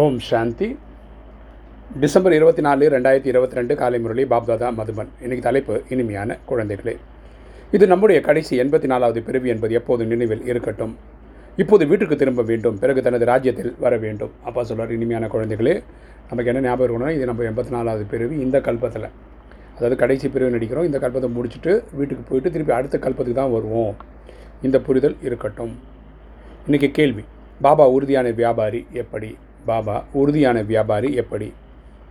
ஓம் சாந்தி. December இருபத்தி நாலு ரெண்டாயிரத்தி இருபத்தி ரெண்டு காலை முரளி பாப்தாதா மதுபன் இன்னைக்கு தலைப்பு இனிமையான குழந்தைகளே. இது நம்முடைய கடைசி எண்பத்தி நாலாவது பிறவி என்பது எப்போது நினைவில் இருக்கட்டும். இப்போது வீட்டுக்கு திரும்ப வேண்டும். பிறகு தனது ராஜ்யத்தில் வர வேண்டும். அப்பா சொல்வார் இனிமையான குழந்தைகளே நமக்கு என்ன ஞாபகம் இருக்கணும்னா இது நம்ம எண்பத்தி நாலாவது பிறவி இந்த கல்பத்தில். அதாவது கடைசி பிரிவு நடிக்கிறோம் இந்த கல்பத்தை முடிச்சுட்டு வீட்டுக்கு போயிட்டு திருப்பி அடுத்த கல்பத்துக்கு தான் வருவோம். இந்த புரிதல் இருக்கட்டும். இன்றைக்கி கேள்வி பாபா உறுதியான வியாபாரி எப்படி? பாபா உறுதியான வியாபாரி எப்படி?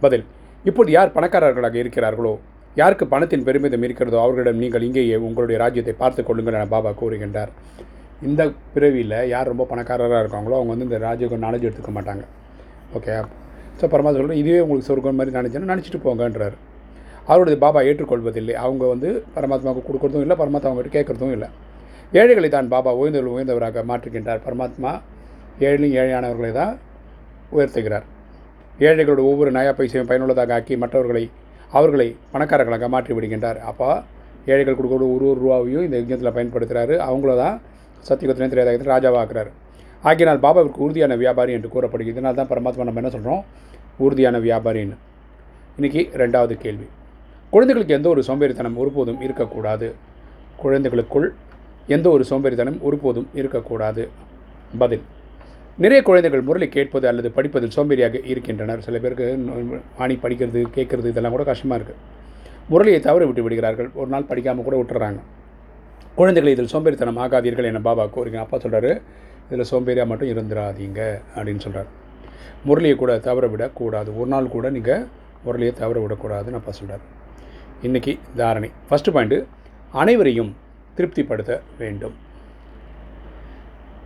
பதில் இப்போது யார் பணக்காரர்களாக இருக்கிறார்களோ யாருக்கு பணத்தின் பெருமிதம் இருக்கிறதோ அவர்களிடம் நீங்கள் இங்கேயே உங்களுடைய ராஜ்யத்தை பார்த்து கொள்ளுங்கள் என பாபா கூறுகின்றார். இந்த பிறவியில் யார் ரொம்ப பணக்காரராக இருக்காங்களோ அவங்க வந்து இந்த ராஜ்யம் நாலேஜ் எடுத்துக்க மாட்டாங்க. ஓகே ஸோ பரமா சொல்கிறேன் இதுவே உங்களுக்கு சொர்க்கம் மாதிரி நினச்சேன்னா நினச்சிட்டு போங்கன்றார். அவருடைய பாபா ஏற்றுக்கொள்வதில்லை. அவங்க வந்து பரமாத்மாவுக்கு கொடுக்குறதும் இல்லை பரமாத்மா அவங்ககிட்ட கேட்குறதும் இல்லை. ஏழைகளை தான் பாபா உயர்ந்தவர்கள் உயர்ந்தவராக மாற்றுகின்றார். பரமாத்மா ஏழையும் ஏழையானவர்களை தான் உயர்த்துகிறார். ஏழைகளோட ஒவ்வொரு நயா பைசையும் பயனுள்ளதாக ஆக்கி மற்றவர்களை அவர்களை பணக்காரர்களாக மாற்றி விடுகின்றார். அப்போ ஏழைகள் கொடுக்குற ஒரு ஒரு ரூபாவையும் இந்த யஜ்ஞத்தில் பயன்படுத்துகிறாரு. அவங்கள தான் சத்தியகுத்திரையும் திரையதாகத்தில் ராஜாவாக்குறார். ஆகினால் பாபாவிற்கு உறுதியான வியாபாரி என்று கூறப்படுகிறது. இதனால் தான் பரமாத்மா நம்ம என்ன சொல்கிறோம் உறுதியான வியாபாரின்னு இன்றைக்கி ரெண்டாவது கேள்வி. குழந்தைகளுக்கு எந்த ஒரு சோம்பேறித்தனம் ஒருபோதும் இருக்கக்கூடாது. குழந்தைகளுக்குள் எந்த ஒரு சோம்பேறித்தனம் ஒருபோதும் இருக்கக்கூடாது. பதில். நிறைய குழந்தைகள் முரளி கேட்பது அல்லது படிப்பதில் சோம்பேறியாக இருக்கின்றனர். சில பேருக்கு ஆணி படிக்கிறது கேட்குறது இதெல்லாம் கூட கஷ்டமாக இருக்குது முரளியை தவற விட்டு விடுகிறார்கள். ஒரு நாள் படிக்காமல் கூட விட்டுறாங்க. குழந்தைகள் இதில் சோம்பேறித்தனம் ஆகாதீர்கள் என பாபா கூறுங்க அப்பா சொல்கிறாரு இதில் சோம்பேறியாக மட்டும் இருந்துடாதீங்க அப்படின்னு சொல்கிறார் முரளியை கூட தவற விடக்கூடாது. ஒரு நாள் கூட நீங்கள் முரளியை தவற விடக்கூடாதுன்னு அப்பா சொல்கிறார் இன்றைக்கி தாரணை. ஃபஸ்ட்டு பாயிண்ட்டு அனைவரையும் திருப்திப்படுத்த வேண்டும்.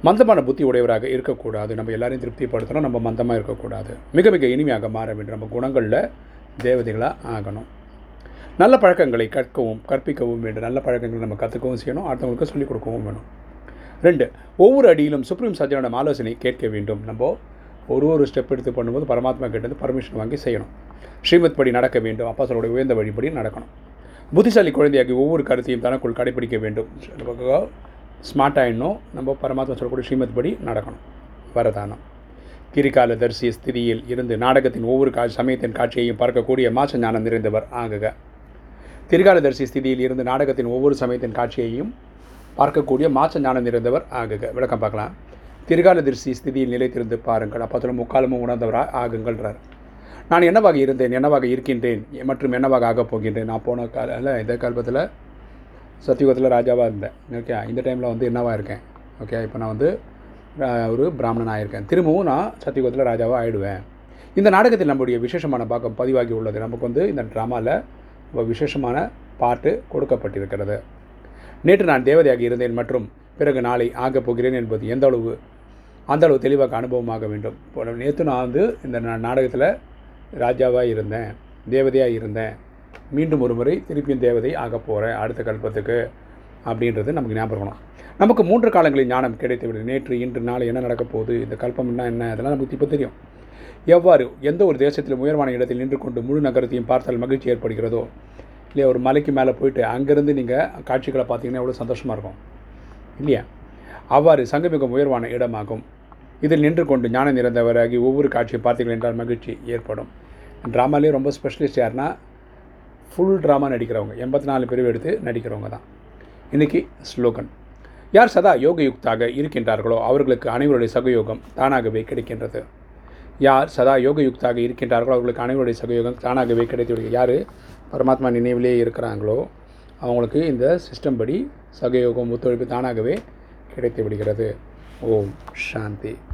மந்தமான புத்தி உடையவராக இருக்கக்கூடாது. நம்ம எல்லாரையும் திருப்திப்படுத்தணும். நம்ம மந்தமாக இருக்கக்கூடாது. மிக மிக இனிமையாக மாற வேண்டும். நம்ம குணங்களில் தேவதைகளாக ஆகணும். நல்ல பழக்கங்களை கற்கவும் கற்பிக்கவும் வேண்டும். நல்ல பழக்கங்களை நம்ம கற்றுக்கவும் செய்யணும். அடுத்தவங்களுக்கு சொல்லிக் கொடுக்கவும் வேணும். ரெண்டு ஒவ்வொரு அடியிலும் சுப்ரீம் சர்ஜனிடம் ஆலோசனை கேட்க வேண்டும். நம்ம ஒரு ஒரு ஸ்டெப் எடுத்து பண்ணும்போது பரமாத்மா கிட்டேருந்து பர்மிஷன் வாங்கி செய்யணும். ஸ்ரீமத் படி நடக்க வேண்டும். அப்பா சொல்லுடைய உயர்ந்த வழிபடி நடக்கணும். புத்திசாலி குழந்தையாகி ஒவ்வொரு கருத்தையும் தனக்குள் கடைபிடிக்க வேண்டும். ஸ்மார்ட் ஆகிடணும் நம்ம பரமாத்மா சொல்லக்கூடிய ஸ்ரீமத் படி நடக்கணும். வரதானம். கிரிகால தரிசி ஸ்திதியில் இருந்து நாடகத்தின் ஒவ்வொரு கா சமயத்தின் காட்சியையும் பார்க்கக்கூடிய மாச ஞானம் நிறைந்தவர் ஆகுக. திரிகாலதரிசி ஸ்திதியில் இருந்து நாடகத்தின் ஒவ்வொரு சமயத்தின் காட்சியையும் பார்க்கக்கூடிய மாச ஞானம் நிறைந்தவர் ஆகுக. விளக்கம் பார்க்கலாம். திருகாலதரிசி ஸ்திதியில் நிலைத்திருந்து பாருங்கள். அப்போ சொல்ல முக்காலமும் உணர்ந்தவராக ஆகுங்கள்ன்றார். நான் என்னவாக இருந்தேன்? என்னவாக இருக்கின்றேன்? மற்றும் என்னவாக ஆகப் போகின்றேன்? நான் போன கால இந்த கல்பத்தில் சத்தியுகத்தில் ராஜாவாக இருந்தேன். ஓகே இந்த டைமில் வந்து என்னவாக இருக்கேன்? ஓகே இப்போ நான் வந்து ஒரு பிராமணன் ஆகியிருக்கேன் திரும்பவும் நான் சத்தியுகத்தில் ராஜாவாக ஆகிடுவேன் இந்த நாடகத்தில் நம்முடைய விசேஷமான பாக்கம் பதிவாகி உள்ளது. நமக்கு வந்து இந்த ட்ராமாவில் விசேஷமான பாட்டு கொடுக்கப்பட்டிருக்கிறது. நேற்று நான் தேவதையாக இருந்தேன் மற்றும் பிறகு நாளை ஆகப் போகிறேன் என்பது எந்த அளவு அந்த அளவு தெளிவாக அனுபவமாக வேண்டும். நேற்று நான் வந்து இந்த நாடகத்தில் ராஜாவாக இருந்தேன் தேவதையாக இருந்தேன். மீண்டும் ஒரு முறை திருப்பியும் தேவதை ஆக போகிற அடுத்த கல்பத்துக்கு அப்படின்றது நமக்கு ஞாபகம் நமக்கு மூன்று காலங்களில் ஞானம் கிடைத்து விடுது. நேற்று இன்று நாளை என்ன நடக்க போகுது? இந்த கல்பம்னா என்ன அதெல்லாம் நமக்கு இப்போ தெரியும். எவ்வாறு எந்த ஒரு தேசத்திலும் உயர்வான இடத்தில் நின்று கொண்டு முழு நகரத்தையும் பார்த்தால் மகிழ்ச்சி ஏற்படுகிறதோ இல்லையா ஒரு மலைக்கு மேலே போயிட்டு அங்கேருந்து நீங்கள் காட்சிகளை பார்த்தீங்கன்னா எவ்வளோ சந்தோஷமாக இருக்கும். இல்லையா? அவ்வாறு சங்கமிகம் உயர்வான இடமாகும். இதில் நின்று கொண்டு ஞானம் நிறைந்தவராகி ஒவ்வொரு காட்சியை பார்த்தீர்கள் என்றால் மகிழ்ச்சி ஏற்படும். ட்ராமாலே ரொம்ப ஸ்பெஷலிஸ்ட் யாருன்னா ஃபுல் ட்ராமா நடிக்கிறவங்க. எண்பத்தி நாலு பிரிவு எடுத்து நடிக்கிறவங்க தான். இன்றைக்கி ஸ்லோகன். யார் சதா யோகயுக்தாக இருக்கின்றார்களோ அவர்களுக்கு அனைவருடைய சகயோகம் தானாகவே கிடைக்கின்றது. யார் சதா யோகயுக்தாக இருக்கின்றார்களோ அவர்களுக்கு அனைவருடைய சகயோகம் தானாகவே கிடைத்து யார்? பரமாத்மா நினைவிலே இருக்கிறாங்களோ அவங்களுக்கு இந்த சிஸ்டம் படி சகயோகம் ஒத்துழைப்பு தானாகவே கிடைத்து விடுகிறது ஓம் சாந்தி.